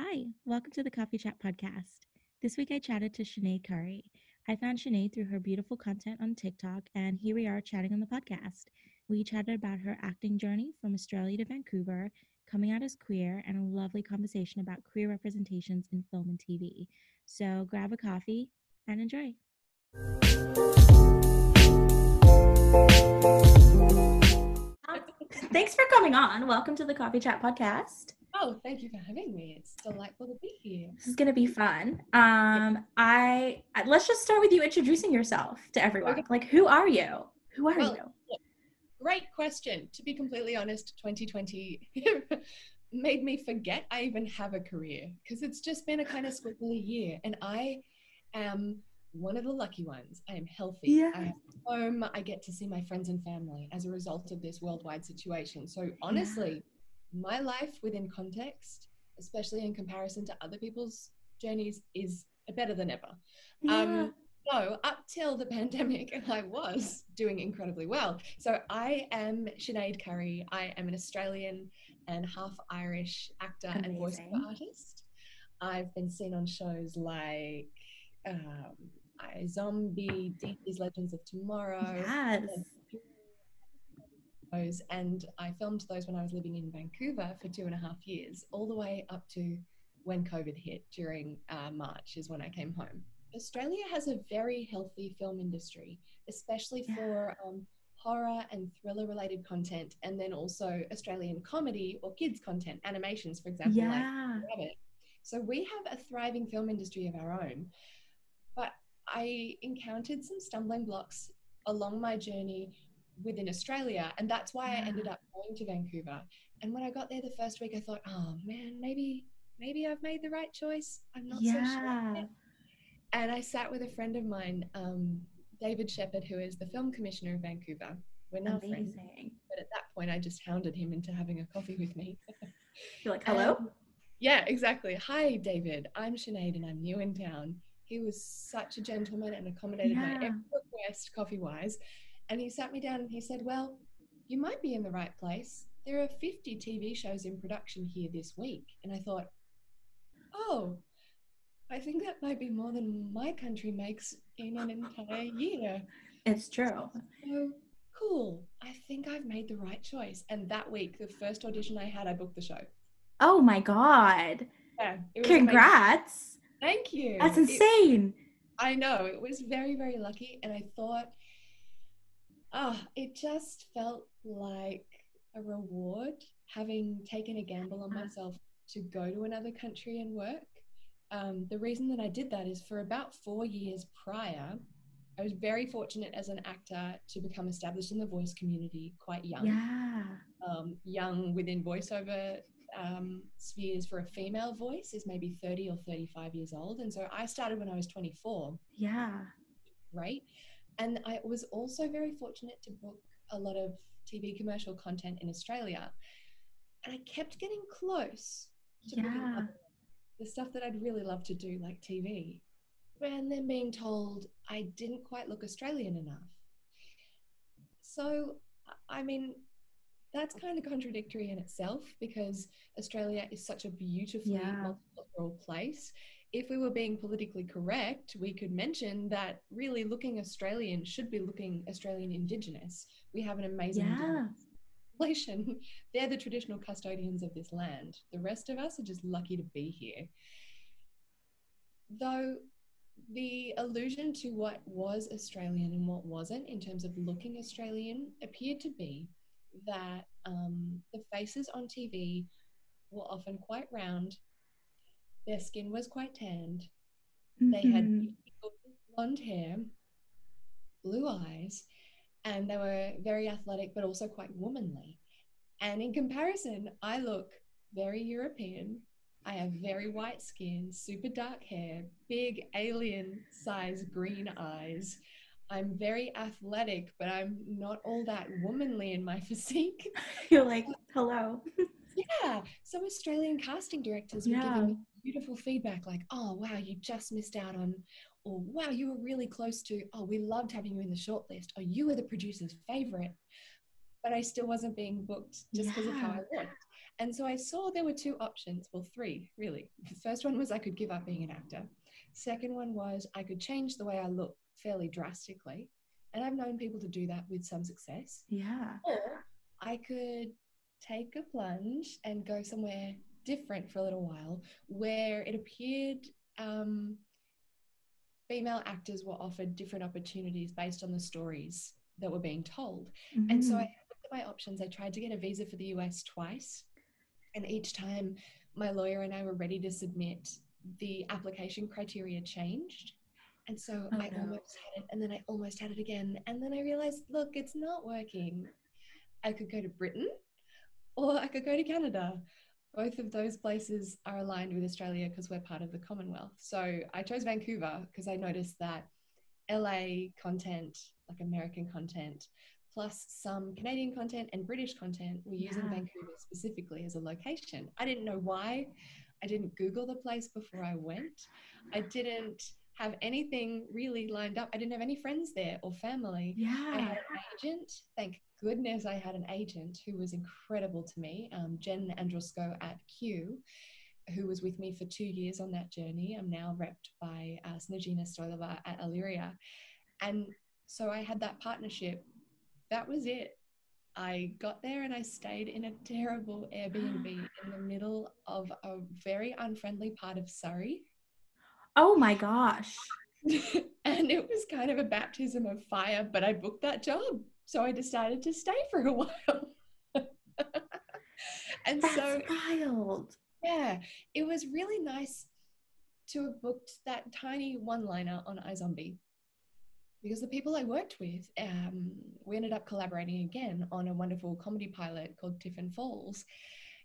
Hi, welcome to the Coffee Chat podcast. This week I chatted to Sinead Curry. I found Sinead through her beautiful content on TikTok, and here we are chatting on the podcast. We chatted about her acting journey from Australia to Vancouver, coming out as queer, and a lovely conversation about queer representations in film and TV. So grab a coffee and enjoy. Um, thanks for coming on. Welcome to the Coffee Chat podcast. Oh, thank you for having me. It's delightful to be here. This is going to be fun. Um, I let's just start with you introducing yourself to everyone. Okay. Like, who are you? Who are Well, you? Great question. To be completely honest, 2020 made me forget I even have a career because it's just been a kind of squiggly year. And I am one of the lucky ones. I am healthy. Yeah. I am home. I get to see my friends and family as a result of this worldwide situation. So honestly, my life within context, especially in comparison to other people's journeys, is better than ever. Yeah. Um, so up till the pandemic, I was doing incredibly well. So I am Sinead Curry. I am an Australian and half Irish actor and voiceover artist. I've been seen on shows like um, iZombie, DC's Legends of Tomorrow, yes. Those, and I filmed those when I was living in Vancouver for two and a half years, all the way up to when COVID hit during uh, March, is when I came home. Australia has a very healthy film industry, especially for um, horror and thriller related content, and then also Australian comedy or kids content, animations, for example, like Yeah. Rabbit. So we have a thriving film industry of our own. But I encountered some stumbling blocks along my journey within Australia, and that's why I ended up going to Vancouver. And when I got there the first week, I thought, oh man, maybe maybe I've made the right choice. I'm not so sure. And I sat with a friend of mine, um, David Shepherd, who is the film commissioner of Vancouver. We're now friends, but at that point, I just hounded him into having a coffee with me. You're like, hello? Um, yeah, exactly. Hi, David. I'm Sinead and I'm new in town. He was such a gentleman and accommodated my Yeah. every request, coffee wise. And he sat me down and he said, Well, you might be in the right place. There are 50 TV shows in production here this week. And I thought, Oh, I think that might be more than my country makes in an entire year. it's true. So cool. I think I've made the right choice. And that week, the first audition I had, I booked the show. Oh my God. Yeah. it was amazing. Congrats. Thank you. That's It- insane. I know. It was very, very lucky. And I thought, ah, it just felt like a reward having taken a gamble on myself to go to another country and work. Um, the reason that I did that is for about four years prior, I was very fortunate as an actor to become established in the voice community quite young. Yeah. um, young within voiceover um, spheres for a female voice is maybe 30 or 35 years old. And so I started when I was 24, Yeah. right? And I was also very fortunate to book a lot of TV commercial content in Australia. And I kept getting close to Yeah. the stuff that I'd really love to do, like TV. And then being told I didn't quite look Australian enough. So, I- I mean, that's kind of contradictory in itself because Australia is such a beautifully Yeah. multicultural place. If we were being politically correct, we could mention that really looking Australian should be looking Australian Indigenous. We have an amazing Yeah. population. They're the traditional custodians of this land. The rest of us are just lucky to be here. Though the allusion to what was Australian and what wasn't in terms of looking Australian appeared to be that um, the faces on TV were often quite round, their skin was quite tanned, they had Mhm. beautiful blonde hair, blue eyes, and they were very athletic but also quite womanly. And in comparison, I look very European. I have very white skin, super dark hair, big alien size green eyes. I'm very athletic, but I'm not all that womanly in my physique. You're like, hello. Yeah. So Australian casting directors were Yeah. giving me beautiful feedback like, oh, wow, you just missed out on, or wow, you were really close to, oh, we loved having you in the shortlist, or you were the producer's favorite. but I still wasn't being booked just because of how I looked. And so I saw there were two options, well, three really. The first one was I could give up being an actor. Second one was I could change the way I look fairly drastically. And I've known people to do that with some success. Yeah. Or I could take a plunge and go somewhere different for a little while where it appeared um, female actors were offered different opportunities based on the stories that were being told. And so I Mhm. looked at my options. I tried to get a visa for the US twice. And each time my lawyer and I were ready to submit, the application criteria changed. And so Oh, I no. almost had it, and then I almost had it again. And then I realized, look, it's not working. I could go to Britain or I could go to Canada. Both of those places are aligned with Australia because we're part of the Commonwealth. So I chose Vancouver because I noticed that LA content, like American content, plus some Canadian content and British content were using Yeah. Vancouver specifically as a location. I didn't know why. I didn't Google the place before I went. I didn't have anything really lined up. I didn't have any friends there or family. Yeah. I had an agent. Thank goodness I had an agent who was incredible to me, um, Jen Andrusko at Q, who was with me for two years on that journey. I'm now repped by uh, Stoilova at Illyria. And so I had that partnership. That was it. I got there and I stayed in a terrible Airbnb in the middle of a very unfriendly part of Surrey. Oh my gosh. and it was kind of a baptism of fire, but I booked that job. So I decided to stay for a while. and That's so, wild. yeah, it was really nice to have booked that tiny one liner on iZombie because the people I worked with, um, we ended up collaborating again on a wonderful comedy pilot called Tiffin Falls.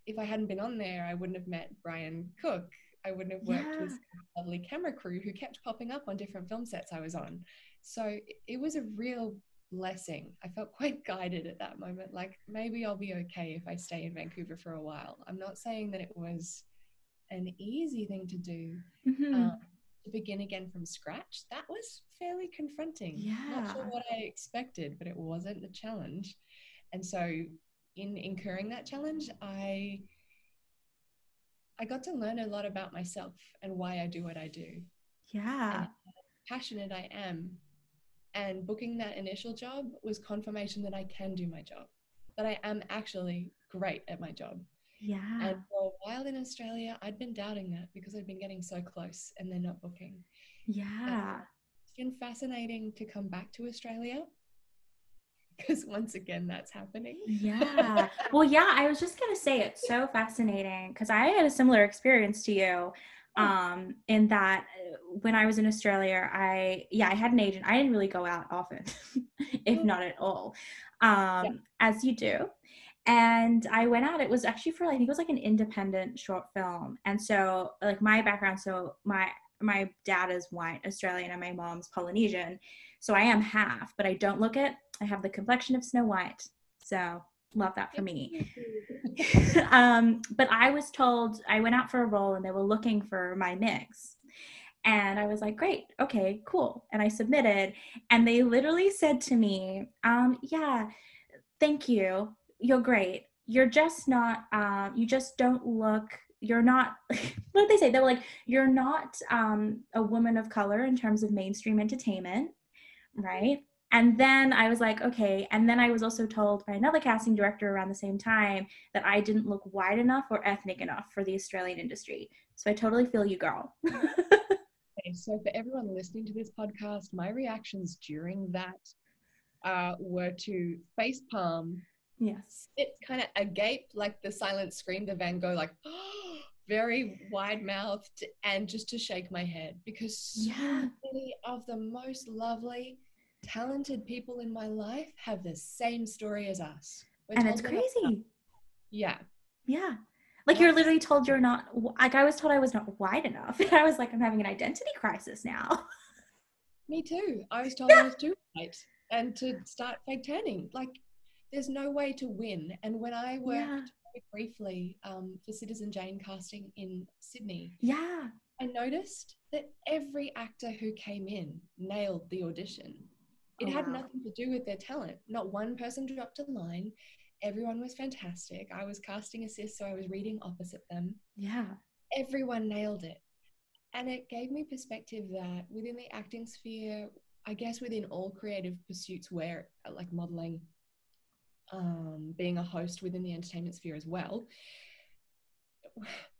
If I hadn't been on there, I wouldn't have met Brian Cook. I wouldn't have worked with Yeah. lovely camera crew who kept popping up on different film sets I was on. So it- was a real blessing. I felt quite guided at that moment. Like maybe I'll be okay if I stay in Vancouver for a while. I'm not saying that it was an easy thing to do. Mhm. Um, to begin again from scratch, that was fairly confronting. Yeah. Not sure what I expected, but it wasn't a challenge. And so in incurring that challenge, I I got to learn a lot about myself and why I do what I do yeah. passionate I am. And booking that initial job was confirmation that I can do my job, that I am actually great at my job. Yeah. And for a while in Australia, I'd been doubting that because I'd been getting so close and they're not booking. Yeah. It's been fascinating to come back to Australia because once again, that's happening. Yeah. Well, yeah, I was just going to say it's so fascinating because I had a similar experience to you um in that uh, when I was in Australia, I yeah, I had an agent. I didn't really go out often, if Mm. not at all. Um as you do. And I went out, it was actually for I think it was like an independent short film. And so like my background, so my my dad is white Australian and my mom's Polynesian. So I am half, but I don't look it. I have the complexion of Snow White. So love that for me. um, but I was told I went out for a role and they were looking for my mix. And I was like, great, okay, cool. And I submitted, and they literally said to me, um, yeah, thank you. You're great. You're just not, um, you just don't look, you're not, what did they say? They were like, you're not um, a woman of color in terms of mainstream entertainment, right? And then I was like, okay. And then I was also told by another casting director around the same time that I didn't look white enough or ethnic enough for the Australian industry. So I totally feel you, girl. Okay, so for everyone listening to this podcast, my reactions during that uh, were to face palm, yes. sit kind of agape like the silent scream the Van Gogh, like very wide mouthed, and just to shake my head because so Yeah. many of the most lovely, talented people in my life have the same story as us. We're And it's crazy. Yeah. Yeah. Like you're um, literally told you're not, like I was told I was not wide enough. And I was like, I'm having an identity crisis now. Me too. I was told I was too white and to start fake tanning. Like, there's no way to win. And when I worked Yeah. Briefly um, for Citizen Jane casting in Sydney, Yeah. I noticed that every actor who came in nailed the audition. It Oh, had wow. nothing to do with their talent. Not one person dropped a line. Everyone was fantastic. I was casting assist, so I was reading opposite them. Yeah. Everyone nailed it. And it gave me perspective that within the acting sphere, I guess within all creative pursuits where like modeling, um, being a host within the entertainment sphere as well,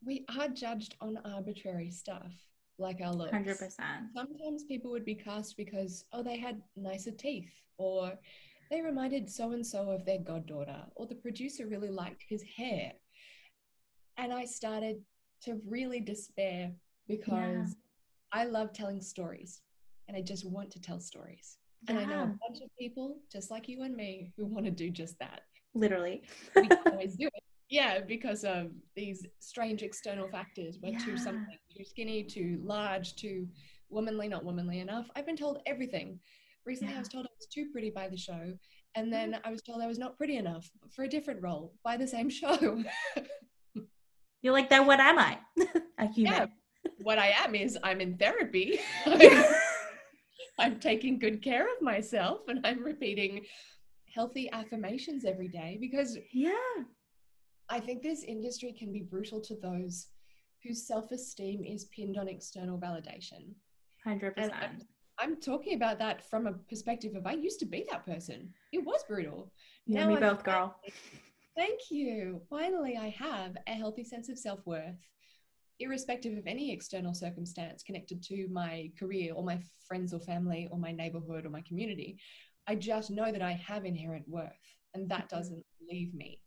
we are judged on arbitrary stuff like our looks. Hundred percent. Sometimes people would be cast because, oh, they had nicer teeth, or they reminded so and so of their goddaughter, or the producer really liked his hair. And I started to really despair because I love telling stories and I just want to tell stories. And I know a bunch of people, just like you and me, who want to do just that. Literally. We can't always do it. Yeah, because of these strange external factors. We're too something, too skinny, too large, too womanly, not womanly enough. I've been told everything. Recently, I was told I was too pretty by the show, and mm-hmm. then I was told I was not pretty enough for a different role by the same show. You're like, then what am I? a human. Yeah. what I am is I'm in therapy. I'm taking good care of myself, and I'm repeating healthy affirmations every day because yeah. I think this industry can be brutal to those whose self esteem is pinned on external validation. Hundred And percent. I'm talking about that from a perspective of I used to be that person. It was brutal. And now me I both, girl. Thank you. Finally, I have a healthy sense of self worth, irrespective of any external circumstance connected to my career or my friends or family or my neighborhood or my community. I just know that I have inherent worth and that doesn't leave me,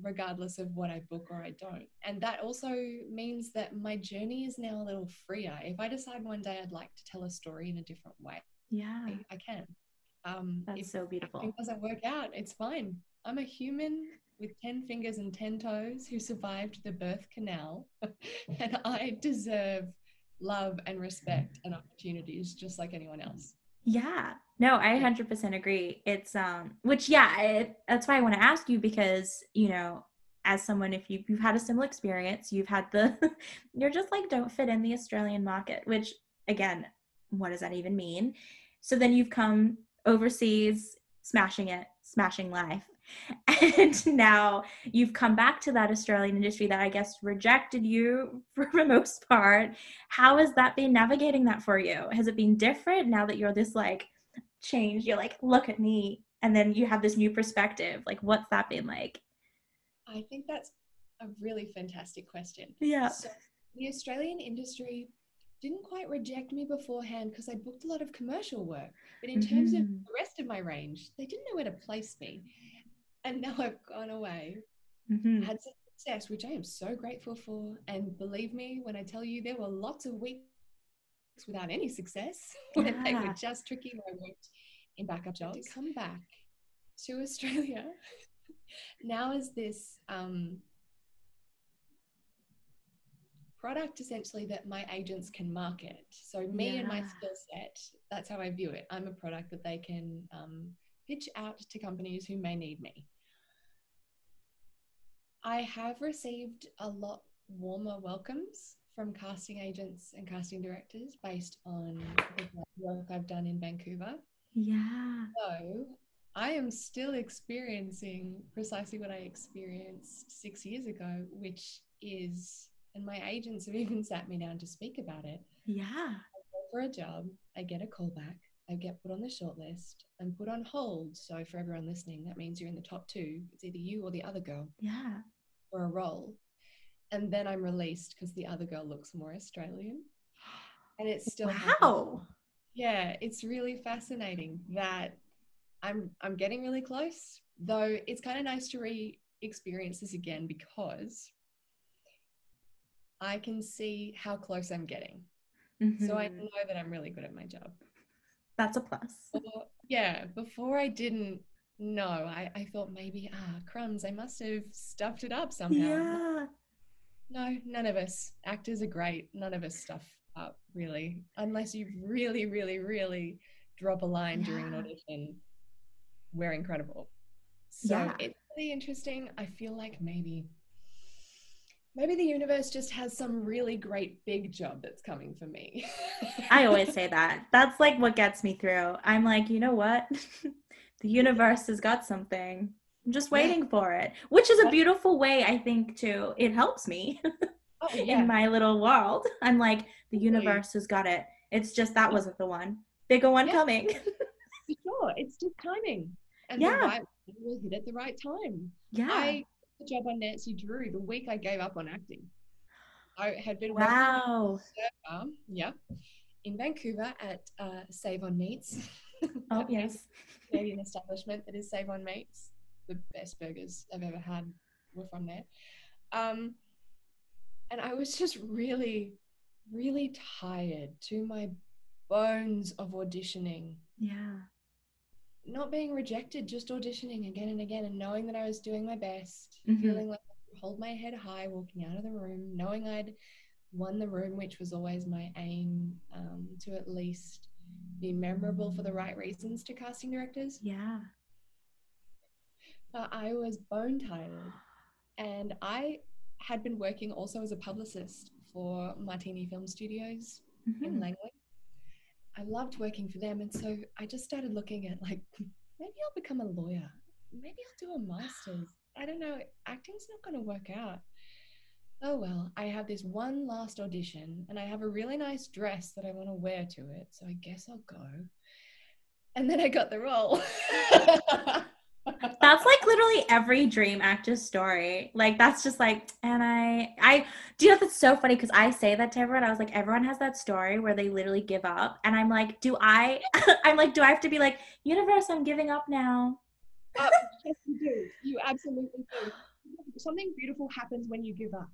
regardless of what I book or I don't. And that also means that my journey is now a little freer. If I decide one day I'd like to tell a story in a different way, Yeah. I can. Um, That's so beautiful. it doesn't work out, it's fine. I'm a human with 10 fingers and 10 toes who survived the birth canal, and I deserve love and respect and opportunities just like anyone else. Yeah. No, I 100% agree. It's um which yeah, it, that's why I want to ask you because, you know, as someone if you you've had a similar experience, you've had the you're just like don't fit in the Australian market, which again, what does that even mean? So then you've come overseas smashing it, smashing life. And now you've come back to that Australian industry that I guess rejected you for the most part. How has that been navigating that for you? Has it been different now that you're this like change? You're like, look at me. And then you have this new perspective. Like, what's that been like? I think that's a really fantastic question. Yeah. So, the Australian industry didn't quite reject me beforehand because I booked a lot of commercial work. But in terms of Mhm. the rest of my range, they didn't know where to place me. And now I've gone away Mhm. had some success, which I am so grateful for. And believe me, when I tell you there were lots of weeks without any success, when they were just tricky, where I worked in backup jobs. To come back to Australia now is this um, product essentially that my agents can market. So me and my skill set, that's how I view it. I'm a product that they can um, pitch out to companies who may need me. I have received a lot warmer welcomes from casting agents and casting directors based on the work I've done in Vancouver. Yeah. So I am still experiencing precisely what I experienced six years ago, which is, and my agents have even sat me down to speak about it. Yeah. go for a job, I get a call back, I get put on the shortlist, I'm put on hold. So for everyone listening, that means you're in the top two. It's either you or the other girl Yeah. for a role. And then I'm released because the other girl looks more Australian. And it's still happens. Wow. Yeah, it's really fascinating that I'm I'm getting really close. Though it's kind of nice to re-experience this again because I can see how close I'm getting. So I Mhm. know that I'm really good at my job. That's a plus. Yeah, before I didn't know, I, I thought maybe, ah, crumbs, I must have stuffed it up somehow. Yeah. No, none of us. Actors are great. None of us stuff up, really. Unless you really, really, really drop a line during an audition. We're incredible. So Yeah. it's really interesting. I feel like maybe maybe the universe just has some really great big job that's coming for me. I always say that. That's like what gets me through. I'm like, you know what? the universe has got something. I'm just waiting yeah. for it, which is a beautiful way, I think, to it helps me oh, yeah. in my little world. I'm like, the universe has got it. It's just that wasn't the one. Bigger one yeah. coming. sure. It's just timing. And yeah. right will hit at the right time. Yeah. I the job on Nancy Drew the week I gave up on acting. I had been wow. working yeah, in Vancouver at uh, Save on Meats. Oh yes, Canadian establishment that is Save on Meats. The best burgers I've ever had were from there. Um, and I was just really, really tired to my bones of auditioning. Yeah not being rejected, just auditioning again and again and knowing that I was doing my best, mm-hmm. feeling like I could hold my head high walking out of the room, knowing I'd won the room, which was always my aim um, to at least be memorable for the right reasons to casting directors. Yeah. But I was bone tired. And I had been working also as a publicist for Martini Film Studios mm-hmm. in Langley. I loved working for them. And so I just started looking at like, maybe I'll become a lawyer. Maybe I'll do a master's. I don't know. Acting's not going to work out. Oh well, I have this one last audition and I have a really nice dress that I want to wear to it. So I guess I'll go. And then I got the role. that's like literally every dream actor's story. Like that's just like, and I, I do you know that's so funny because I say that to everyone. I was like, everyone has that story where they literally give up, and I'm like, do I? I'm like, do I have to be like, universe, I'm giving up now? Uh, yes, you do. You absolutely do. Something beautiful happens when you give up.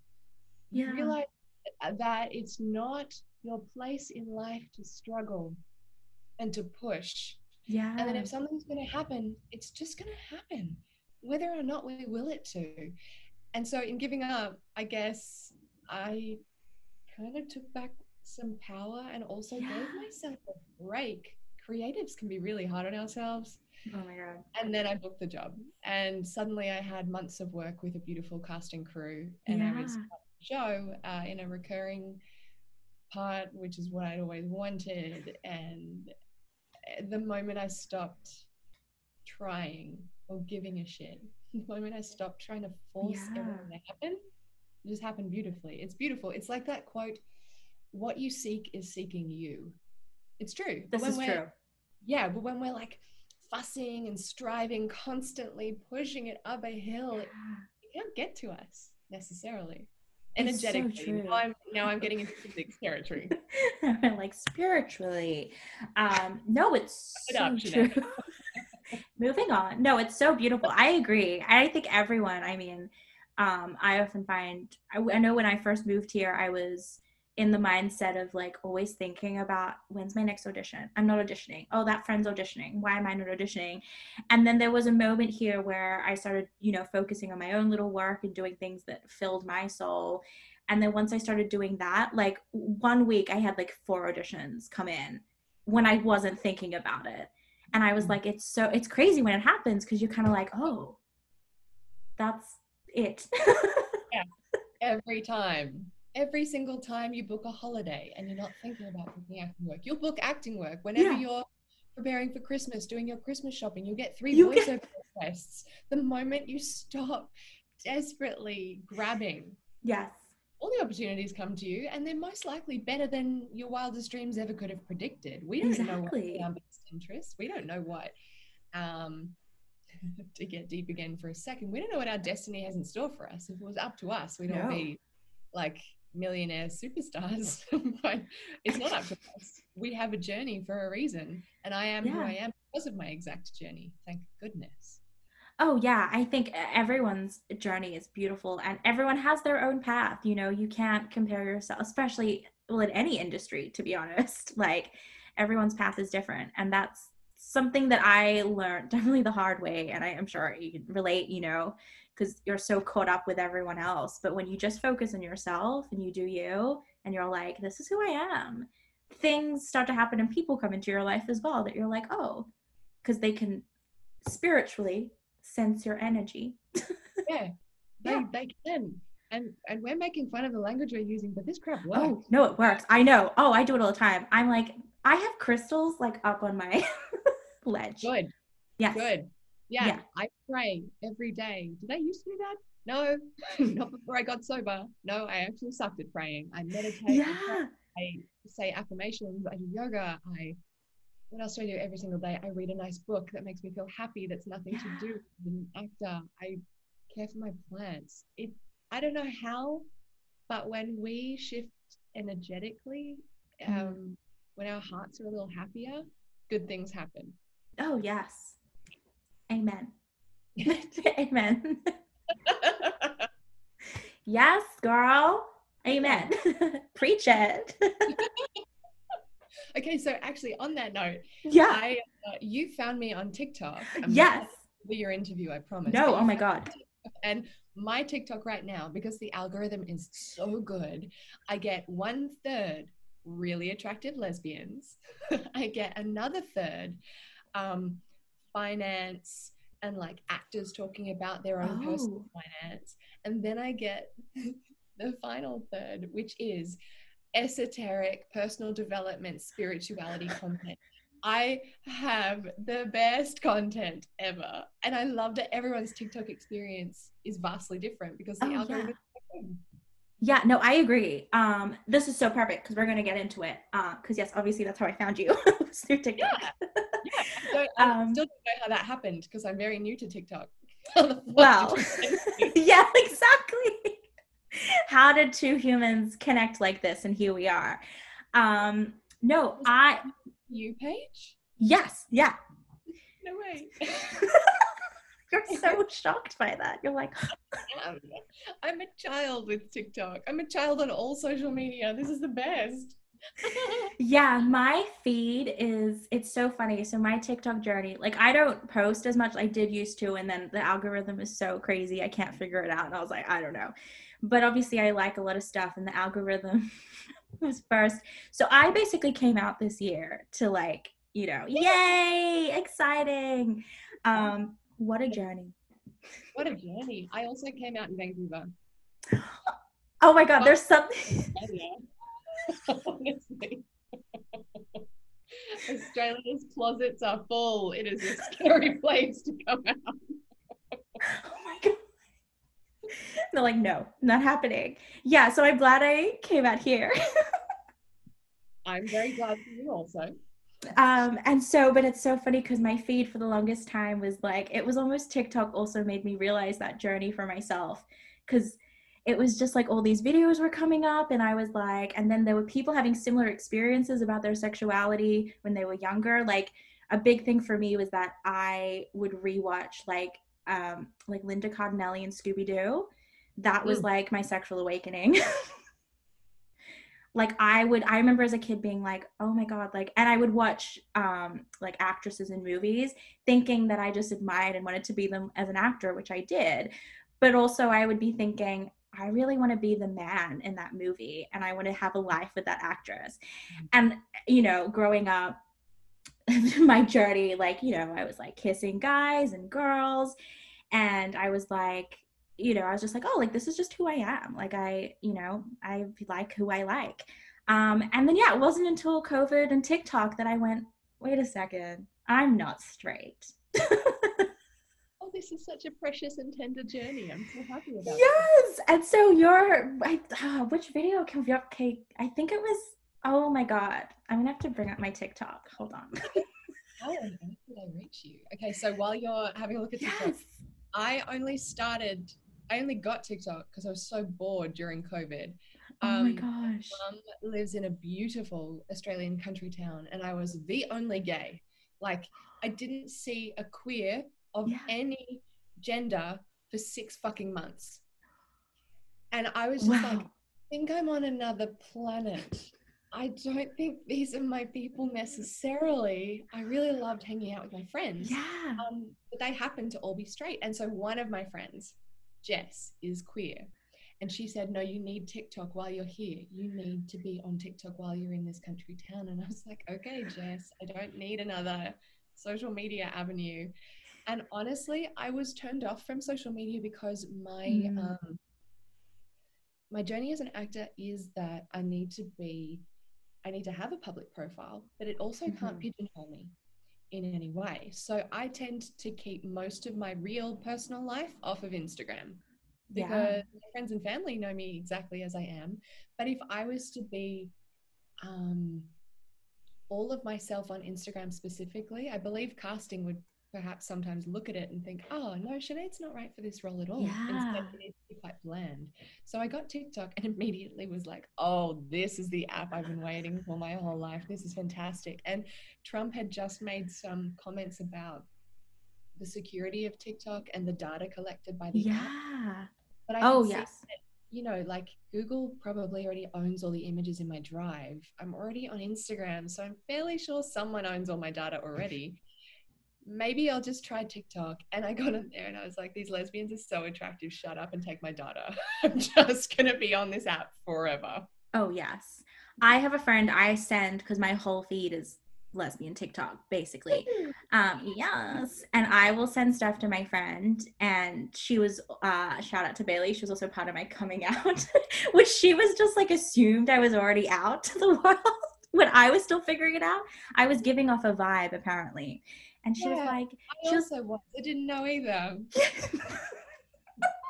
You realize that it's not your place in life to struggle and to push yeah. And then if something's going to happen, it's just going to happen, whether or not we will it to. And so in giving up, I guess I kind of took back some power and also yeah. gave myself a break. Creatives can be really hard on ourselves. Oh my God. And then I booked the job. And suddenly I had months of work with a beautiful casting crew. And yeah. I was show uh, in a recurring part, which is what I'd always wanted. And the moment I stopped trying or giving a shit, the moment I stopped trying to force yeah. everything to happen, it just happened beautifully. It's beautiful. It's like that quote, what you seek is seeking you. It's true. This is true. Yeah, but when we're like fussing and striving, constantly pushing it up a hill, yeah. it, it can't get to us necessarily energetically. So now, I'm, now I'm getting into physics territory. like spiritually. Um, no, it's so true. Moving on. No, it's so beautiful. I agree. I think everyone, I mean, um, I often find, I, I know when I first moved here, I was in the mindset of like always thinking about when's my next audition? I'm not auditioning. Oh, that friend's auditioning. Why am I not auditioning? And then there was a moment here where I started, you know, focusing on my own little work and doing things that filled my soul. And then once I started doing that, like one week I had like four auditions come in when I wasn't thinking about it. And I was mm. like, it's so, it's crazy when it happens because you're kind of like, oh, that's it. yeah, every time every single time you book a holiday and you're not thinking about booking acting work, you'll book acting work whenever yeah. you're preparing for Christmas, doing your Christmas shopping, you'll get three you voiceover get- requests. The moment you stop desperately grabbing, yes, all the opportunities come to you, and they're most likely better than your wildest dreams ever could have predicted. We don't exactly. know what our best interests. We don't know what. Um, to get deep again for a second, we don't know what our destiny has in store for us. If it was up to us, we'd no. all be like millionaire superstars, but it's not up to us. We have a journey for a reason, and I am yeah. who I am because of my exact journey. Thank goodness. Oh, yeah. I think everyone's journey is beautiful and everyone has their own path. You know, you can't compare yourself, especially well, in any industry, to be honest. Like, everyone's path is different. And that's something that I learned definitely the hard way. And I am sure you can relate, you know, because you're so caught up with everyone else. But when you just focus on yourself and you do you and you're like, this is who I am, things start to happen and people come into your life as well that you're like, oh, because they can spiritually sense your energy. yeah, they, yeah. they can. And and we're making fun of the language we're using, but this crap oh, works. Oh, no, it works. I know. Oh, I do it all the time. I'm like, I have crystals like up on my ledge. Good. Yes. Good. Yeah, Yeah. I pray every day. Did I used to do that? No, not before I got sober. No, I actually sucked at praying. I meditate. Yeah. I say affirmations. I do yoga. I what else do I do every single day? I read a nice book that makes me feel happy. That's nothing to do with an actor. I care for my plants. It. I don't know how, but when we shift energetically, Mm. um, when our hearts are a little happier, good things happen. Oh, yes. Amen. Amen. yes, girl. Amen. Preach it. Okay, so actually, on that note, yeah. I uh, you found me on TikTok. I'm Yes. For your interview, I promise. No, oh my God. me on TikTok, And my TikTok right now, because the algorithm is so good, I get one third really attractive lesbians. I get another third um, finance and like actors talking about their own personal Oh. finance. And then I get the final third, which is esoteric personal development, spirituality content. I have the best content ever. And I love that everyone's TikTok experience is vastly different because the Oh, algorithm good. Yeah, no, I agree. Um, this is so perfect because we're gonna get into it. Uh, because yes, obviously that's how I found you through TikTok. Yeah. I, don't, I Um, still don't know how that happened because I'm very new to TikTok. Well, yeah, exactly. How did two humans connect like this, and here we are? Um, no, I you page? yes, yeah. No way. You're so shocked by that. You're like, I'm, I'm a child with TikTok. I'm a child on all social media. This is the best. Yeah, my feed is it's so funny. So my TikTok journey, like I don't post as much I did used to, and then the algorithm is so crazy I can't figure it out. And I was like, I don't know. But obviously I like a lot of stuff and the algorithm was first. So I basically came out this year to like, you know, yay, exciting. Um, what a journey. what a journey. I also came out in Vancouver. Oh my god, there's something Honestly. Australia's closets are full. It is a scary place to come out. oh my god. They're like, no, not happening. Yeah, so I'm glad I came out here. I'm very glad for you also. Um and so but it's so funny because my feed for the longest time was like it was almost tiktok also made me realize that journey for myself because it was just like all these videos were coming up and i was like and then there were people having similar experiences about their sexuality when they were younger. Like a big thing for me was that i would rewatch like um like linda cardellini and scooby-doo. That was Mm. like my sexual awakening like i would i remember as a kid being like oh my god like and i would watch um like actresses in movies thinking that i just admired and wanted to be them as an actor which i did. But also i would be thinking i really want to be the man in that movie and i want to have a life with that actress. And you know growing up my journey like you know i was like kissing guys and girls and i was like you know i was just like oh like this is just who i am. Like i you know i like who i like. Um and then yeah it wasn't until covid and tiktok that i went wait a second i'm not straight. Oh, this is such a precious and tender journey. I'm so happy about it. yes! And so your I, uh, which video can we okay i think it was oh my god i'm gonna have to bring up my tiktok. Hold on. How did I reach you? Okay, so while you're having a look at TikTok, yes! I only started, I only got TikTok because I was so bored during COVID. oh my Um, gosh Mum lives in a beautiful Australian country town, and I was the only gay. Like, I didn't see a queer of Yeah. any gender for six fucking months. And I was just like, I think I'm on another planet. I don't think these are my people necessarily. I really loved hanging out with my friends. yeah Um, but they happened to all be straight. And so one of my friends, Jess, is queer. And she said, No, you need TikTok while you're here. You need to be on TikTok while you're in this country town. And I was like, Okay, Jess, I don't need another social media avenue. And honestly, I was turned off from social media because my Mm. um, my journey as an actor is that I need to be, I need to have a public profile, but it also mm-hmm. can't pigeonhole me in any way. So I tend to keep most of my real personal life off of Instagram because yeah. my friends and family know me exactly as I am. But if I was to be um, all of myself on Instagram specifically, I believe casting would perhaps sometimes look at it and think, oh, no, Sinead's not right for this role at all. Yeah. Instead, it needs to be quite bland. So I got TikTok and immediately was like, oh, this is the app I've been waiting for my whole life. This is fantastic. And Trump had just made some comments about the security of TikTok and the data collected by the yeah. app. But I oh, yes. That, you know, like Google probably already owns all the images in my drive. I'm already on Instagram, so I'm fairly sure someone owns all my data already maybe I'll just try TikTok. And I got on there and I was like, these lesbians are so attractive. Shut up and take my data. I'm just going to be on this app forever. Oh, yes. I have a friend I send because my whole feed is lesbian TikTok, basically. Um, yes. And I will send stuff to my friend. And she was, uh, shout out to Bailey. She was also part of my coming out, which she was just like assumed I was already out to the world when I was still figuring it out. I was giving off a vibe, apparently and she yeah, was like, I she also was. I didn't know either.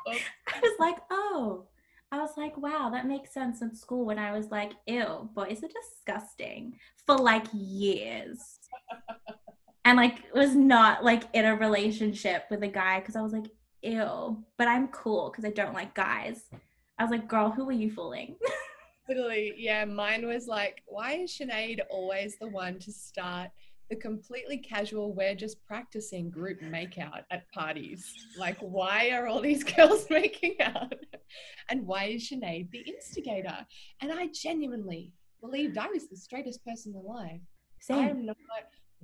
I was like, oh. I was like, wow, that makes sense in school when I was like, ew, boys are disgusting for like years. and like was not like in a relationship with a guy because I was like, ew, but I'm cool because I don't like guys. I was like, girl, who are you fooling? Literally, yeah. Mine was like, why is Sinead always the one to start the completely casual, we're just practicing group makeout at parties. Like, why are all these girls making out? And why is Sinead the instigator? And I genuinely believed I was the straightest person alive. Same. I am not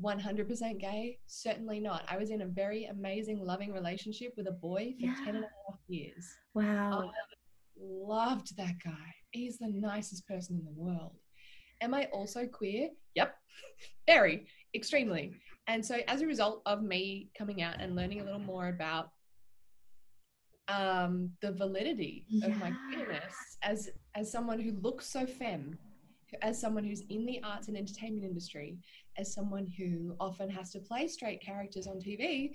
100% gay, certainly not. I was in a very amazing, loving relationship with a boy for yeah. 10 and a half years. Wow. I loved that guy. He's the nicest person in the world. Am I also queer? Yep, very extremely. And so, as a result of me coming out and learning a little more about um, the validity yeah. of my queerness as as someone who looks so femme, as someone who's in the arts and entertainment industry, as someone who often has to play straight characters on TV,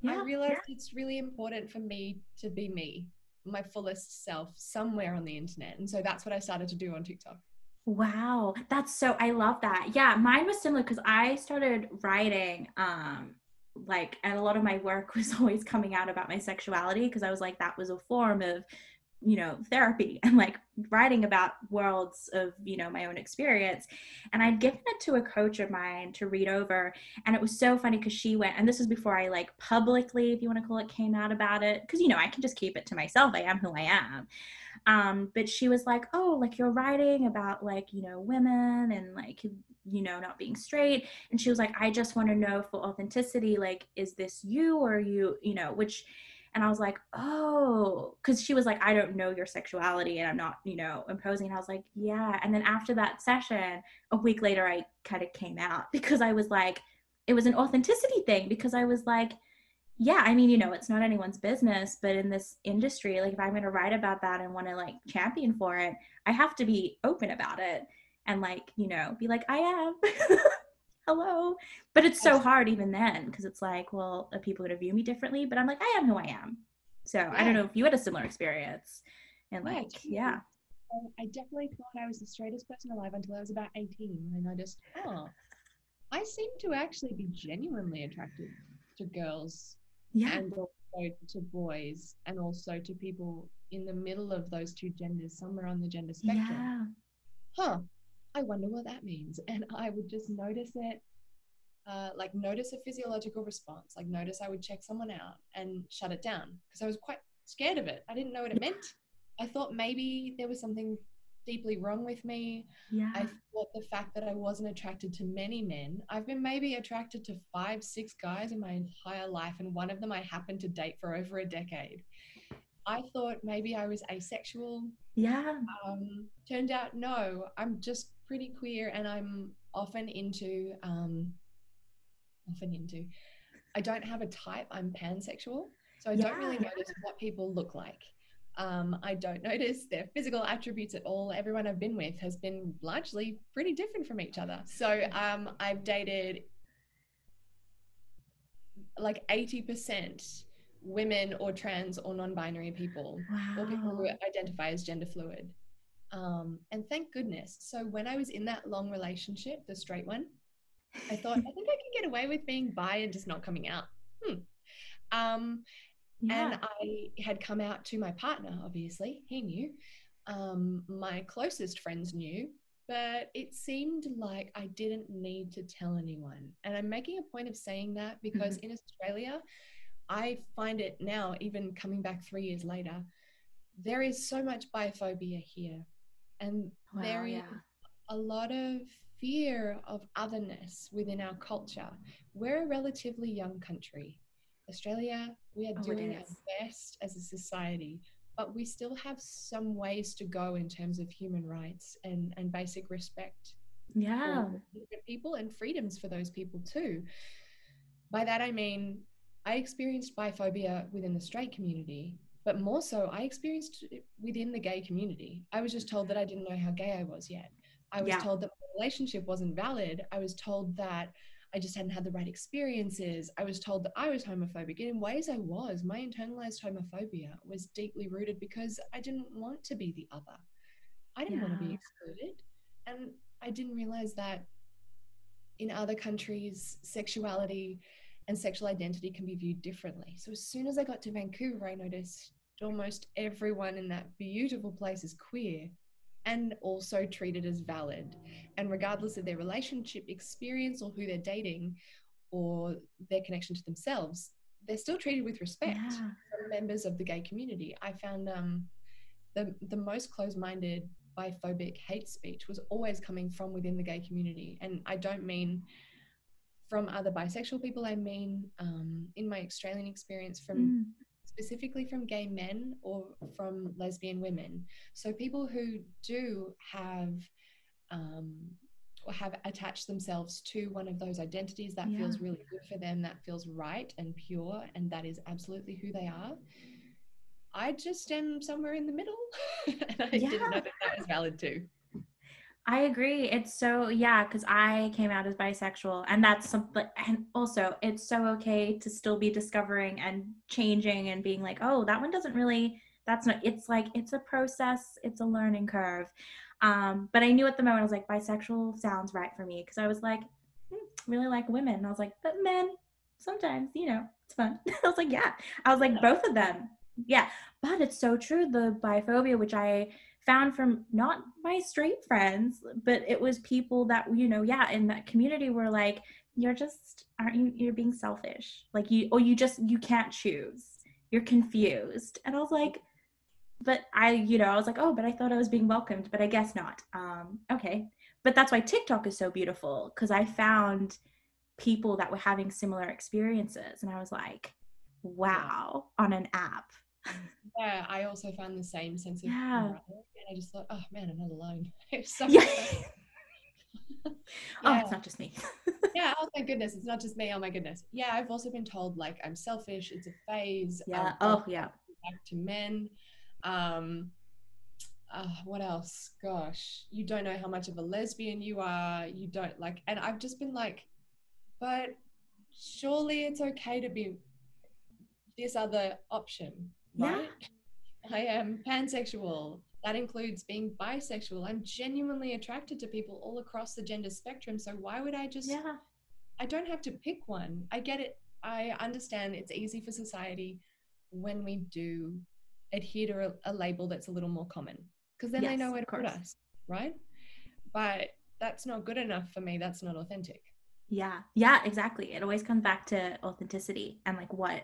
yeah, I realized yeah. it's really important for me to be me, my fullest self, somewhere on the internet. And so that's what I started to do on TikTok. Wow, that's so I love that. Yeah, mine was similar because I started writing um like and a lot of my work was always coming out about my sexuality because I was like that was a form of you know therapy and like writing about worlds of you know my own experience and i'd given it to a coach of mine to read over and it was so funny because she went and this was before i like publicly if you want to call it came out about it because you know i can just keep it to myself i am who i am um, but she was like, oh, like you're writing about like, you know, women and like, you know, not being straight. And she was like, I just want to know for authenticity, like, is this you or you, you know, which, and I was like, oh, because she was like, I don't know your sexuality and I'm not, you know, imposing. And I was like, yeah. And then after that session, a week later, I kind of came out because I was like, it was an authenticity thing because I was like, yeah i mean you know it's not anyone's business but in this industry like if i'm going to write about that and want to like champion for it i have to be open about it and like you know be like i am hello but it's so hard even then because it's like well are people going to view me differently but i'm like i am who i am so yeah. i don't know if you had a similar experience and like yeah, yeah. Um, I definitely thought I was the straightest person alive until I was about 18 and I just, oh, I seem to actually be genuinely attracted to girls yeah. and also to boys and also to people in the middle of those two genders, somewhere on the gender spectrum. Yeah. Huh. I wonder what that means. And I would just notice it, uh, like notice a physiological response, like notice I would check someone out and shut it down because I was quite scared of it. I didn't know what it meant. I thought maybe there was something deeply wrong with me. Yeah. I thought the fact that I wasn't attracted to many men. I've been maybe attracted to five, six guys in my entire life, and one of them I happened to date for over a decade. I thought maybe I was asexual. Yeah. Um, turned out no, I'm just pretty queer, and I'm often into um, often into. I don't have a type. I'm pansexual, so I yeah. don't really notice what people look like. Um, I don't notice their physical attributes at all. Everyone I've been with has been largely pretty different from each other. So um, I've dated like 80% women or trans or non-binary people wow. or people who identify as gender fluid um, and thank goodness so when i was in that long relationship the straight one i thought i think i can get away with being bi and just not coming out hmm. um, yeah. and i had come out to my partner obviously he knew um, my closest friends knew but it seemed like I didn't need to tell anyone. And I'm making a point of saying that because mm-hmm. in Australia, I find it now, even coming back three years later, there is so much biphobia here. And wow, there is yeah. a lot of fear of otherness within our culture. We're a relatively young country. Australia, we are oh, doing our best as a society, but we still have some ways to go in terms of human rights and, and basic respect. Yeah. For people and freedoms for those people too. By that I mean I experienced biphobia within the straight community, but more so, I experienced it within the gay community. I was just told that I didn't know how gay I was yet. I was yeah. told that my relationship wasn't valid. I was told that I just hadn't had the right experiences. I was told that I was homophobic. And in ways, I was. My internalized homophobia was deeply rooted because I didn't want to be the other. I didn't yeah. want to be excluded. And I didn't realize that in other countries, sexuality and sexual identity can be viewed differently. So as soon as I got to Vancouver, I noticed almost everyone in that beautiful place is queer and also treated as valid. And regardless of their relationship experience or who they're dating or their connection to themselves, they're still treated with respect yeah. from members of the gay community. I found um, the, the most closed minded biphobic hate speech was always coming from within the gay community. And I don't mean from other bisexual people, I mean, um, in my Australian experience, from mm. Specifically from gay men or from lesbian women. So people who do have um, or have attached themselves to one of those identities that yeah. feels really good for them, that feels right and pure, and that is absolutely who they are. I just am somewhere in the middle, and I yeah. didn't know that that was valid too. I agree. It's so yeah, because I came out as bisexual, and that's something. And also, it's so okay to still be discovering and changing and being like, oh, that one doesn't really. That's not. It's like it's a process. It's a learning curve. Um, but I knew at the moment I was like, bisexual sounds right for me because I was like, hmm, really like women. And I was like, but men, sometimes you know, it's fun. I was like, yeah. I was like, both of them, yeah. But it's so true. The biphobia, which I found from not my straight friends, but it was people that, you know, yeah, in that community were like, you're just, aren't you, you're being selfish. Like you, or you just, you can't choose. You're confused. And I was like, but I, you know, I was like, oh, but I thought I was being welcomed, but I guess not. Um, okay. But that's why TikTok is so beautiful because I found people that were having similar experiences. And I was like, wow, on an app yeah, I also found the same sense of yeah. and I just thought, oh man, I'm not alone. so yeah. yeah. Oh, it's not just me. yeah. Oh, thank goodness, it's not just me. Oh my goodness. Yeah, I've also been told like I'm selfish. It's a phase. Yeah. oh yeah. Back to men. Um. Uh, what else? Gosh, you don't know how much of a lesbian you are. You don't like, and I've just been like, but surely it's okay to be this other option right? Yeah. I am pansexual. That includes being bisexual. I'm genuinely attracted to people all across the gender spectrum. So why would I just Yeah. I don't have to pick one. I get it. I understand it's easy for society when we do adhere to a, a label that's a little more common because then yes, they know where to put us, right? But that's not good enough for me. That's not authentic. Yeah. Yeah, exactly. It always comes back to authenticity and like what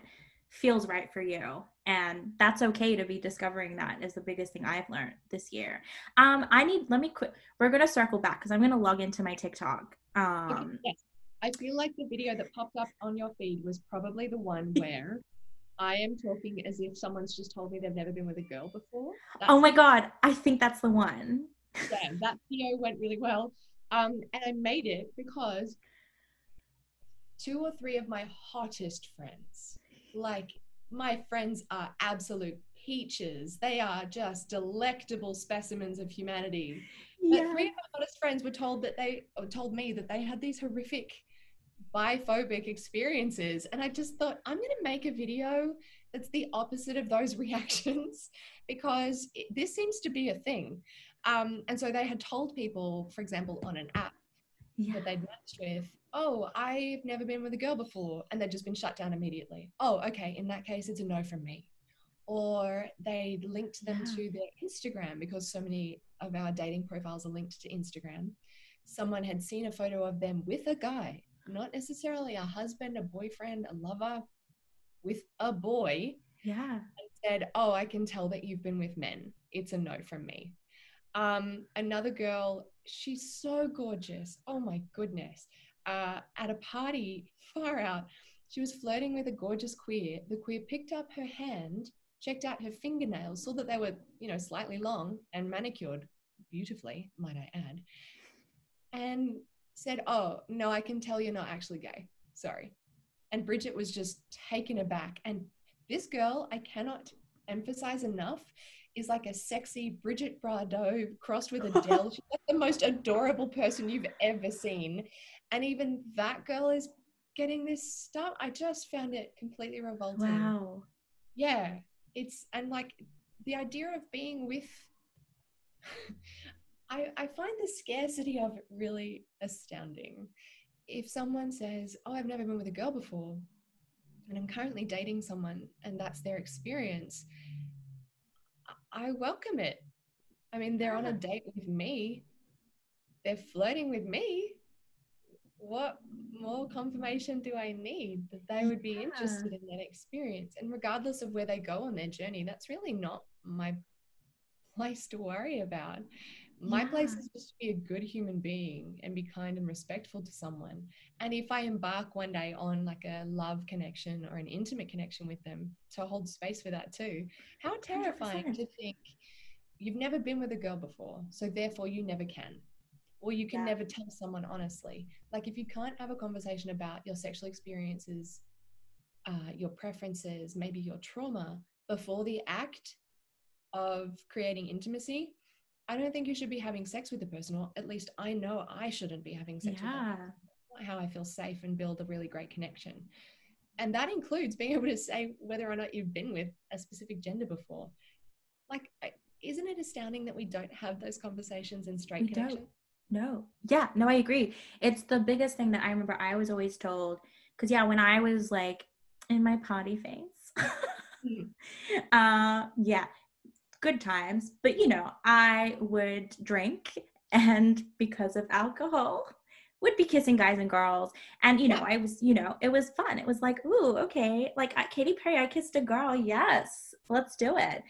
feels right for you. And that's okay to be discovering that is the biggest thing i've learned this year. Um i need let me quit we're gonna circle back because i'm gonna log into my tiktok. Um okay, yes. i feel like the video that popped up on your feed was probably the one where i am talking as if someone's just told me they've never been with a girl before. That's oh my god i think that's the one. Yeah that video went really well. Um and i made it because two or three of my hottest friends like my friends are absolute peaches. They are just delectable specimens of humanity. But three of my hottest friends were told that they told me that they had these horrific biphobic experiences. And I just thought, I'm going to make a video that's the opposite of those reactions because it, this seems to be a thing. Um, and so they had told people, for example, on an app Yeah. that they'd matched with, oh, I've never been with a girl before. And they'd just been shut down immediately. Oh, okay. In that case, it's a no from me. Or they linked them Yeah. to their Instagram because so many of our dating profiles are linked to Instagram. Someone had seen a photo of them with a guy, not necessarily a husband, a boyfriend, a lover, with a boy, Yeah. and said, Oh, I can tell that you've been with men. It's a no from me. Um, another girl, she's so gorgeous. Oh my goodness. Uh, at a party, far out, she was flirting with a gorgeous queer. The queer picked up her hand, checked out her fingernails, saw that they were, you know, slightly long and manicured beautifully, might I add, and said, Oh, no, I can tell you're not actually gay. Sorry. And Bridget was just taken aback. And this girl, I cannot emphasize enough, is like a sexy Brigitte Bardot crossed with Adele. She's like the most adorable person you've ever seen. And even that girl is getting this stuff. I just found it completely revolting. Wow. Yeah. It's, and like the idea of being with, I, I find the scarcity of it really astounding. If someone says, Oh, I've never been with a girl before, and I'm currently dating someone, and that's their experience, I welcome it. I mean, they're on a date with me, they're flirting with me. What more confirmation do I need that they would be Yeah. interested in that experience? And regardless of where they go on their journey, that's really not my place to worry about. My place is just to be a good human being and be kind and respectful to someone. And if I embark one day on like a love connection or an intimate connection with them, to hold space for that too. How terrifying 100%. to think you've never been with a girl before, so therefore you never can. Or you can Yeah. never tell someone honestly. Like if you can't have a conversation about your sexual experiences, uh, your preferences, maybe your trauma before the act of creating intimacy, I don't think you should be having sex with the person, or at least I know I shouldn't be having sex with them. Yeah. How I feel safe and build a really great connection. And that includes being able to say whether or not you've been with a specific gender before. Like, isn't it astounding that we don't have those conversations in straight We don't. No. Yeah, no, I agree. It's the biggest thing that I remember I was always told cuz yeah, when I was like in my potty phase. Mhm. uh yeah, good times, but you know, I would drink and because of alcohol would be kissing guys and girls and you know i was you know it was fun it was like ooh okay like I, katy perry i kissed a girl yes let's do it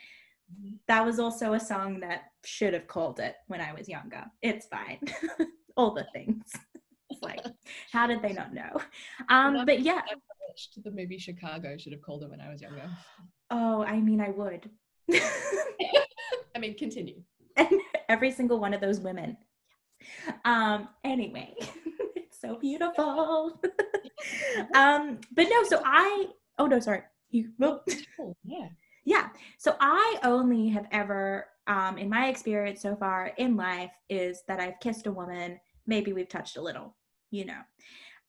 Mhm. that was also a song that should have called it when I was younger. It's fine. All the things. It's like, how did they not know? Um, but yeah. The movie Chicago, should have called it when I was younger. Oh, I mean, I would. I mean, continue. and every single one of those women. Um, anyway, it's so beautiful. um, but no, so I, oh no, sorry. You, well. Yeah. Yeah. So I only have ever, um, in my experience so far in life, is that I've kissed a woman. Maybe we've touched a little, you know.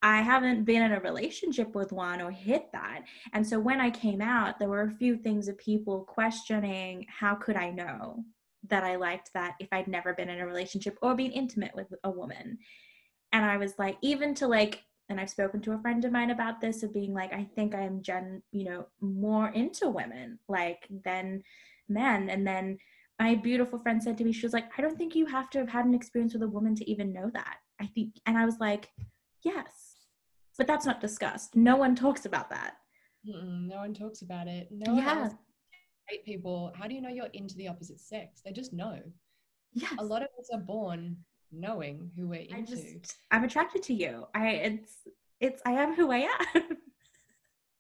I haven't been in a relationship with one or hit that. And so when I came out, there were a few things of people questioning how could I know that I liked that if I'd never been in a relationship or been intimate with a woman. And I was like, even to like, and I've spoken to a friend of mine about this of being like, I think I'm gen, you know, more into women like than men. And then my beautiful friend said to me, she was like, I don't think you have to have had an experience with a woman to even know that. I think, and I was like, yes, but that's not discussed. No one talks about that. Mm-mm, no one talks about it. No one Yeah. people, how do you know you're into the opposite sex? They just know. Yes. A lot of us are born knowing who we're into. I just, I'm attracted to you. I, it's, it's, I am who I am.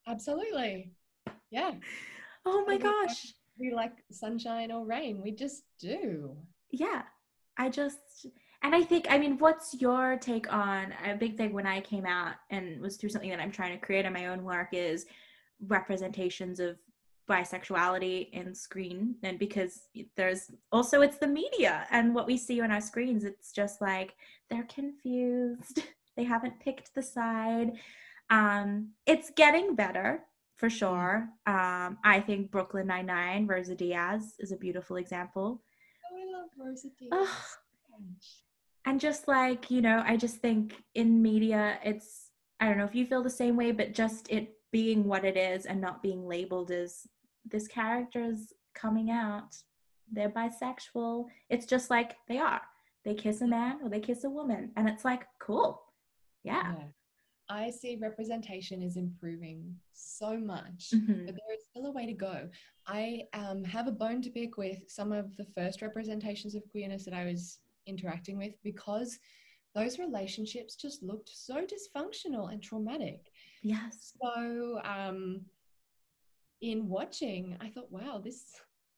Absolutely. Yeah. oh my gosh. We like sunshine or rain. We just do. yeah i just and i think i mean what's your take on a big thing when i came out and was through something that i'm trying to create in my own work is representations of bisexuality in screen. And because there's also it's the media and what we see on our screens. It's just like they're confused. They haven't picked the side. Um it's getting better for sure. Um i think brooklyn 99 rosa diaz is a beautiful example. Oh i love rosa diaz. And just like you know i just think in media it's i don't know if you feel the same way but just it being what it is and not being labeled as this character is coming out they're bisexual it's just like they are they kiss a man or they kiss a woman and it's like cool yeah, Yeah. I see representation is improving so much, Mhm. but there is still a way to go. I um, have a bone to pick with some of the first representations of queerness that I was interacting with because those relationships just looked so dysfunctional and traumatic. yes So, um, in watching, I thought, wow, this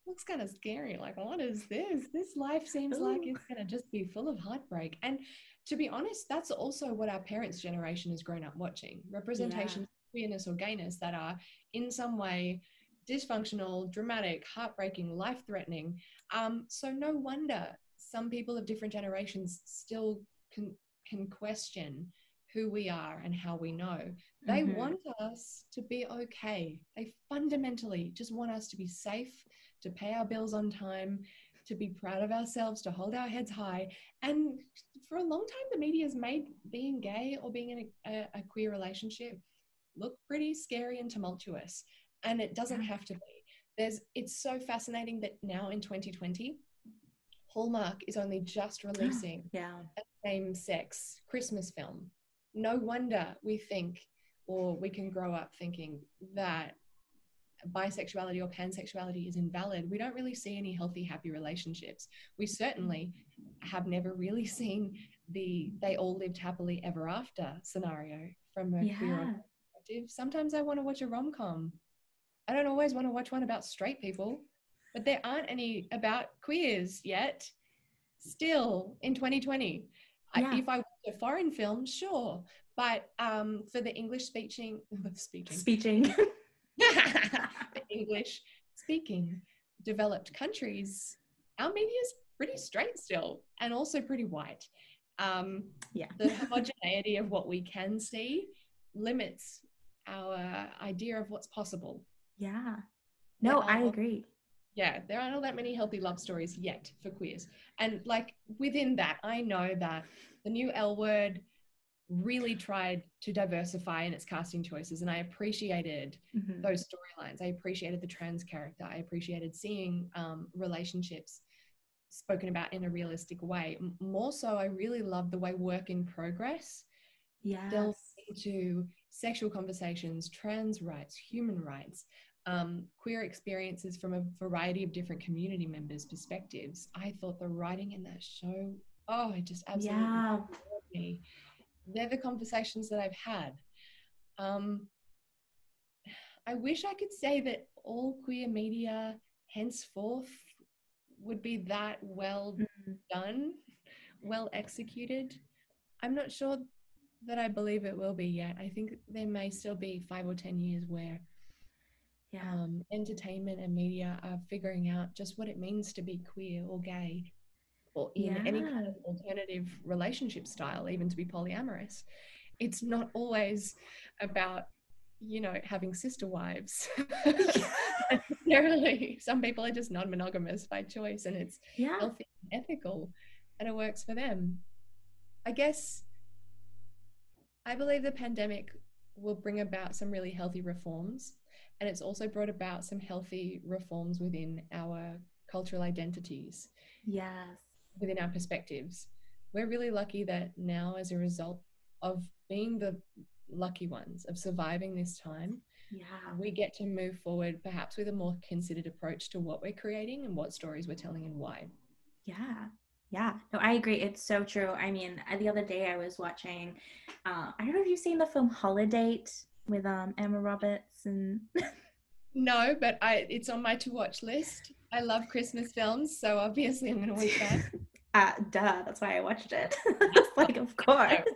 looks kind of scary. Like, what is this? This life seems like it's going to just be full of heartbreak. And to be honest, that's also what our parents' generation has grown up watching representations of queerness or gayness that are in some way dysfunctional, dramatic, heartbreaking, life threatening. Um, so, no wonder some people of different generations still can, can question who we are and how we know. They Mhm. want us to be okay. They fundamentally just want us to be safe, to pay our bills on time, to be proud of ourselves, to hold our heads high. And for a long time, the media has made being gay or being in a, a, a queer relationship look pretty scary and tumultuous. And it doesn't have to be. There's it's so fascinating that now in 2020, Hallmark is only just releasing yeah same sex Christmas film. No wonder we think, or we can grow up thinking that bisexuality or pansexuality is invalid. We don't really see any healthy, happy relationships. We certainly have never really seen the they all lived happily ever after scenario from a queer perspective. Sometimes I want to watch a rom com. I don't always want to watch one about straight people, but there aren't any about queers yet. Still in 2020. I, if I watch a foreign film, sure. But um, for the English speaking, speaking, speeching the English speaking developed countries, our media is pretty straight still and also pretty white. Um, yeah the homogeneity of what we can see limits our idea of what's possible. yeah no i agree Yeah, there aren't all that many healthy love stories yet for queers. And like within that, I know that the new L word really tried to diversify in its casting choices, and I appreciated Mhm. those storylines. I appreciated the trans character. I appreciated seeing um, relationships spoken about in a realistic way. M- more so, I really love the way work in progress yes delves into sexual conversations, trans rights, human rights, um, queer experiences from a variety of different community members' perspectives. I thought the writing in that show, oh, it just absolutely yeah. me. They're the conversations that I've had. Um, I wish I could say that all queer media henceforth would be that well Mhm. done, well executed. I'm not sure that I believe it will be yet. I think there may still be five or 10 years where yeah um, entertainment and media are figuring out just what it means to be queer or gay or in any kind of alternative relationship style, even to be polyamorous. It's not always about, you know, having sister wives. Necessarily, some people are just non monogamous by choice and it's yeah healthy and ethical and it works for them. I guess I believe the pandemic will bring about some really healthy reforms and it's also brought about some healthy reforms within our cultural identities, yes within our perspectives. We're really lucky that now, as a result of being the lucky ones, of surviving this time, yeah we get to move forward perhaps with a more considered approach to what we're creating and what stories we're telling and why. Yeah. Yeah. No, I agree. It's so true. I mean, the other day I was watching, uh, I don't know if you've seen the film Holidate with um, Emma Roberts and No, but I it's on my to watch list. I love Christmas films, so obviously I'm going to watch that. uh, duh, that's why I watched it. Like, of course.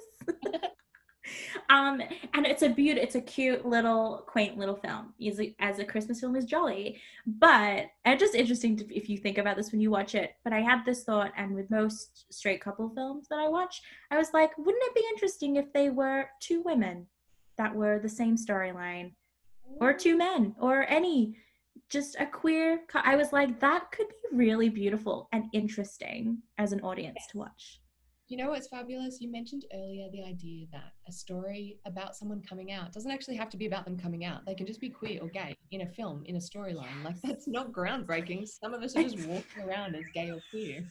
um, and it's a beaut, it's a cute little, quaint little film. As a, as a Christmas film is jolly, but and just interesting to, if you think about this when you watch it. But I had this thought, and with most straight couple films that I watch, I was like, wouldn't it be interesting if they were two women that were the same storyline, or two men, or any, just a queer. I was like, that could be really beautiful and interesting as an audience yes. to watch. You know what's fabulous? You mentioned earlier the idea that a story about someone coming out doesn't actually have to be about them coming out. They can just be queer or gay in a film, in a storyline. Like that's not groundbreaking. Some of us are just walking around as gay or queer,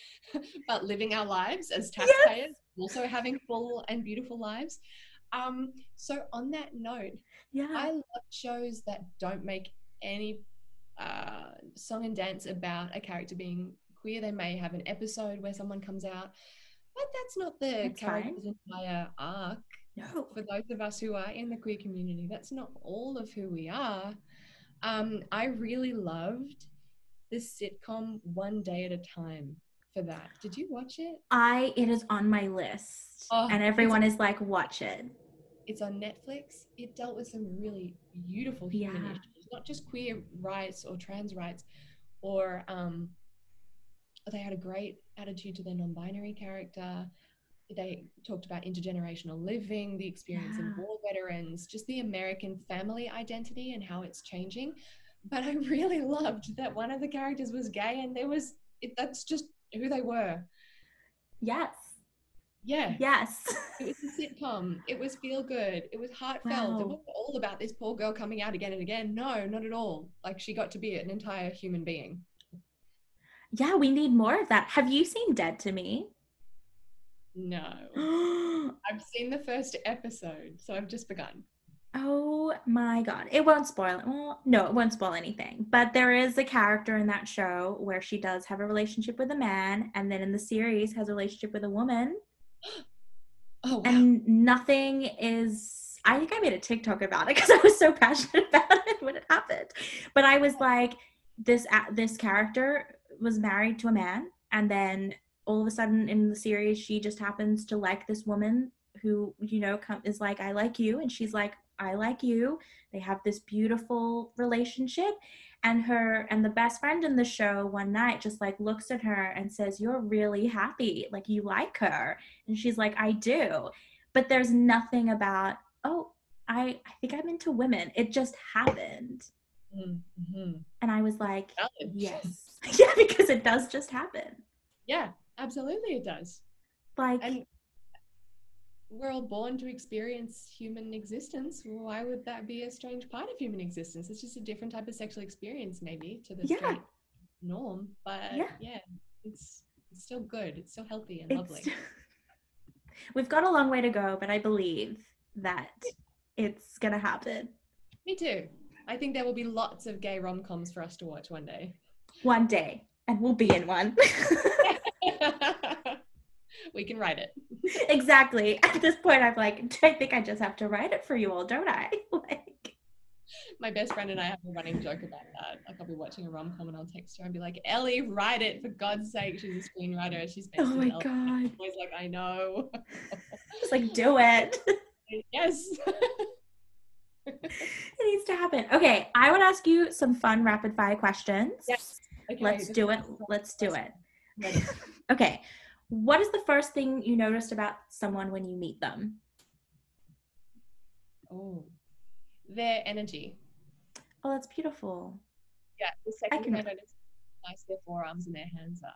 but living our lives as taxpayers, yes. also having full and beautiful lives. Um, so on that note, yeah, I love shows that don't make any uh, song and dance about a character being queer. They may have an episode where someone comes out but that's not the that's character's fine. entire arc. No. For those of us who are in the queer community, that's not all of who we are. Um, I really loved this sitcom One Day at a Time for that. Did you watch it? I it is on my list. Oh, and everyone is like, watch it. It's on Netflix. It dealt with some really beautiful human yeah. issues, not just queer rights or trans rights or um, they had a great attitude to their non-binary character they talked about intergenerational living the experience yeah. of war veterans just the american family identity and how it's changing but i really loved that one of the characters was gay and there was it, that's just who they were yes yeah yes it was a sitcom it was feel good it was heartfelt wow. it wasn't all about this poor girl coming out again and again no not at all like she got to be an entire human being yeah, we need more of that. Have you seen Dead to Me? No. I've seen the first episode, so I've just begun. Oh my god. It won't spoil it. Well, no, it won't spoil anything. But there is a character in that show where she does have a relationship with a man and then in the series has a relationship with a woman. Oh wow. And nothing is I think I made a TikTok about it because I was so passionate about it when it happened. But I was oh. like this this character was married to a man and then all of a sudden in the series she just happens to like this woman who you know come, is like i like you and she's like i like you they have this beautiful relationship and her and the best friend in the show one night just like looks at her and says you're really happy. Like you like her. And she's like i do. But there's nothing about oh i i think i'm into women. It just happened. Mm-hmm. and i was like yes. Yeah, because it does just happen. Yeah, absolutely it does. Like and we're all born to experience human existence. Why would that be a strange part of human existence? It's just a different type of sexual experience, maybe, to the yeah. norm. But yeah, yeah it's, it's still good. It's still healthy and it's lovely. We've got a long way to go, but I believe that it's gonna happen. Me too. I think there will be lots of gay rom coms for us to watch one day one day and we'll be in one. we can write it. Exactly. At this point, I'm like, I think I just have to write it for you all, don't I? like, my best friend and I have a running joke about that. Like, I'll be watching a rom com and I'll text her and be like, Ellie, write it for God's sake. She's a screenwriter. She's oh my god. I'm always like, I know. Just like, do it. yes. it needs to happen. Okay, I would ask you some fun rapid fire questions. Yes. Okay, Let's do it. Let's do it. okay. What is the first thing you noticed about someone when you meet them? Oh, their energy. Oh, that's beautiful. Yeah. The second I thing I noticed nice their forearms and their hands are.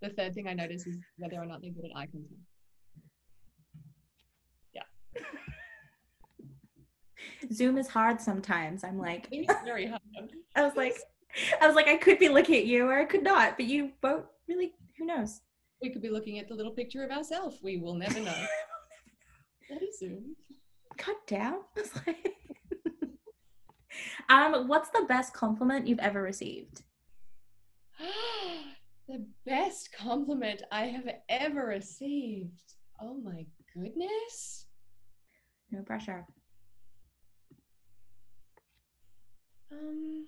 The third thing I noticed is whether or not they're good at eye contact. Yeah. Zoom is hard sometimes. I'm like, it's very hard. I was like, I was like, I could be looking at you or I could not, but you both really, who knows? We could be looking at the little picture of ourselves. We will never know. is Zoom. God damn. um, what's the best compliment you've ever received? the best compliment I have ever received. Oh my goodness. No pressure. Um,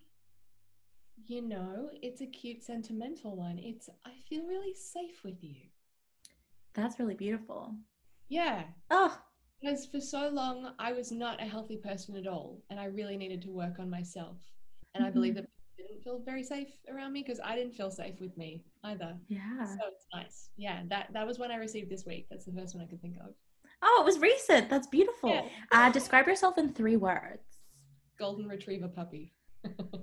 you know, it's a cute sentimental one. It's I feel really safe with you. That's really beautiful. Yeah. Oh, Because for so long, I was not a healthy person at all. And I really needed to work on myself. And I believe Mhm. that people didn't feel very safe around me because I didn't feel safe with me either. Yeah. So it's nice. Yeah, that, that was one I received this week. That's the first one I could think of. Oh, it was recent. That's beautiful. Yeah. Uh, describe yourself in three words. Golden retriever puppy.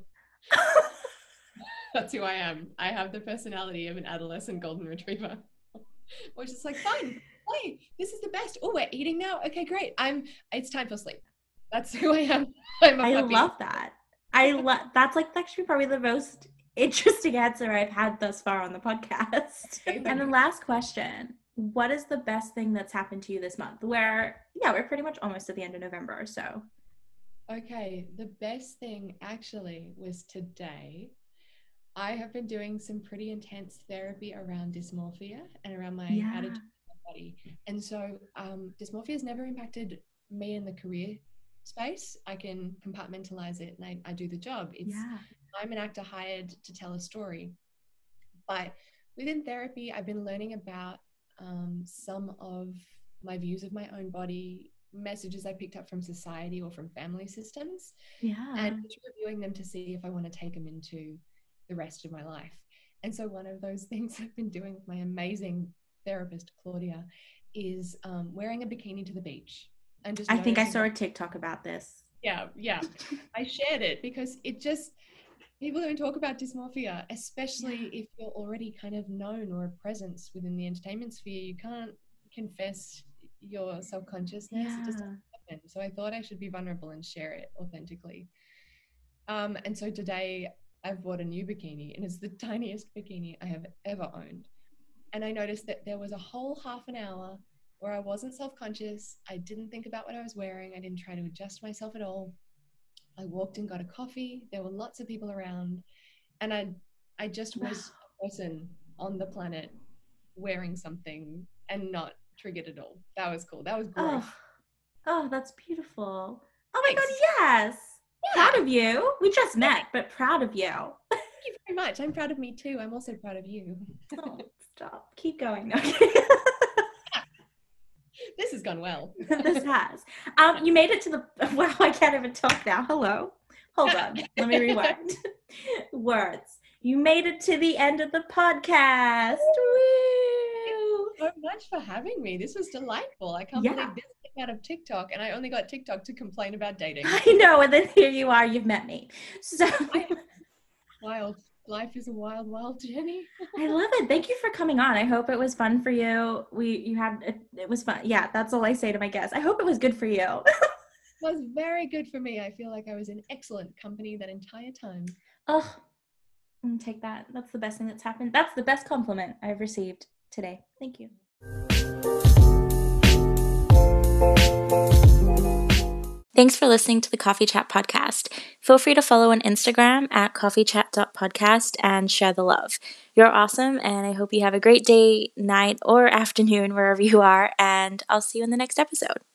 That's who I am. I have the personality of an adolescent golden retriever. Which is like, fine, play. This is the best. Oh, we're eating now. Okay, great. I'm. It's time for sleep. That's who I am. I puppy. love that. I love that's like actually probably the most interesting answer I've had thus far on the podcast. and the last question What is the best thing that's happened to you this month? Where, yeah, we're pretty much almost at the end of November. So, Okay, the best thing actually was today. I have been doing some pretty intense therapy around dysmorphia and around my yeah. attitude to my body. And so, um, dysmorphia has never impacted me in the career space. I can compartmentalize it and I, I do the job. It's Yeah. I'm an actor hired to tell a story. But within therapy, I've been learning about um, some of my views of my own body, messages I picked up from society or from family systems, Yeah. and reviewing them to see if I want to take them into the rest of my life. And so, one of those things I've been doing with my amazing therapist, Claudia, is um, wearing a bikini to the beach. And just I think I saw a TikTok about this. yeah, yeah. I shared it because it just people don't talk about dysmorphia, especially if you're already kind of known or a presence within the entertainment sphere. You can't confess your self consciousness. It just Yeah. doesn't happen. So I thought I should be vulnerable and share it authentically. Um, and so today I've bought a new bikini, and it's the tiniest bikini I have ever owned. And I noticed that there was a whole half an hour where I wasn't self conscious. I didn't think about what I was wearing. I didn't try to adjust myself at all. I walked and got a coffee. There were lots of people around. And I, I just was a person on the planet wearing something and not triggered at all. That was cool. That was growth. Oh, oh, that's beautiful. Oh my God, yes. Yeah. Proud of you. We just met, but proud of you. Thank you very much. I'm proud of me too. I'm also proud of you. Oh, stop. Keep going. Okay. this has gone well. this has. Um, you made it to the. Wow, I can't even talk now. Hello. Hold on. Let me rewind. Words. You made it to the end of the podcast. Woo! so much for having me. This was delightful. I can't Yeah. believe this out of TikTok, and I only got TikTok to complain about dating. I know, and then here you are. You've met me. So wild. Life is a wild, wild journey. I love it. Thank you for coming on. I hope it was fun for you. We you had it, it was fun. Yeah, that's all I say to my guests. I hope it was good for you. was very good for me. I feel like I was in excellent company that entire time. oh, take that. That's the best thing that's happened. That's the best compliment I've received today. Thank you. Thanks for listening to the Coffee Chat podcast. Feel free to follow on Instagram at coffeechat.podcast and share the love. You're awesome, and I hope you have a great day, night, or afternoon wherever you are, and I'll see you in the next episode.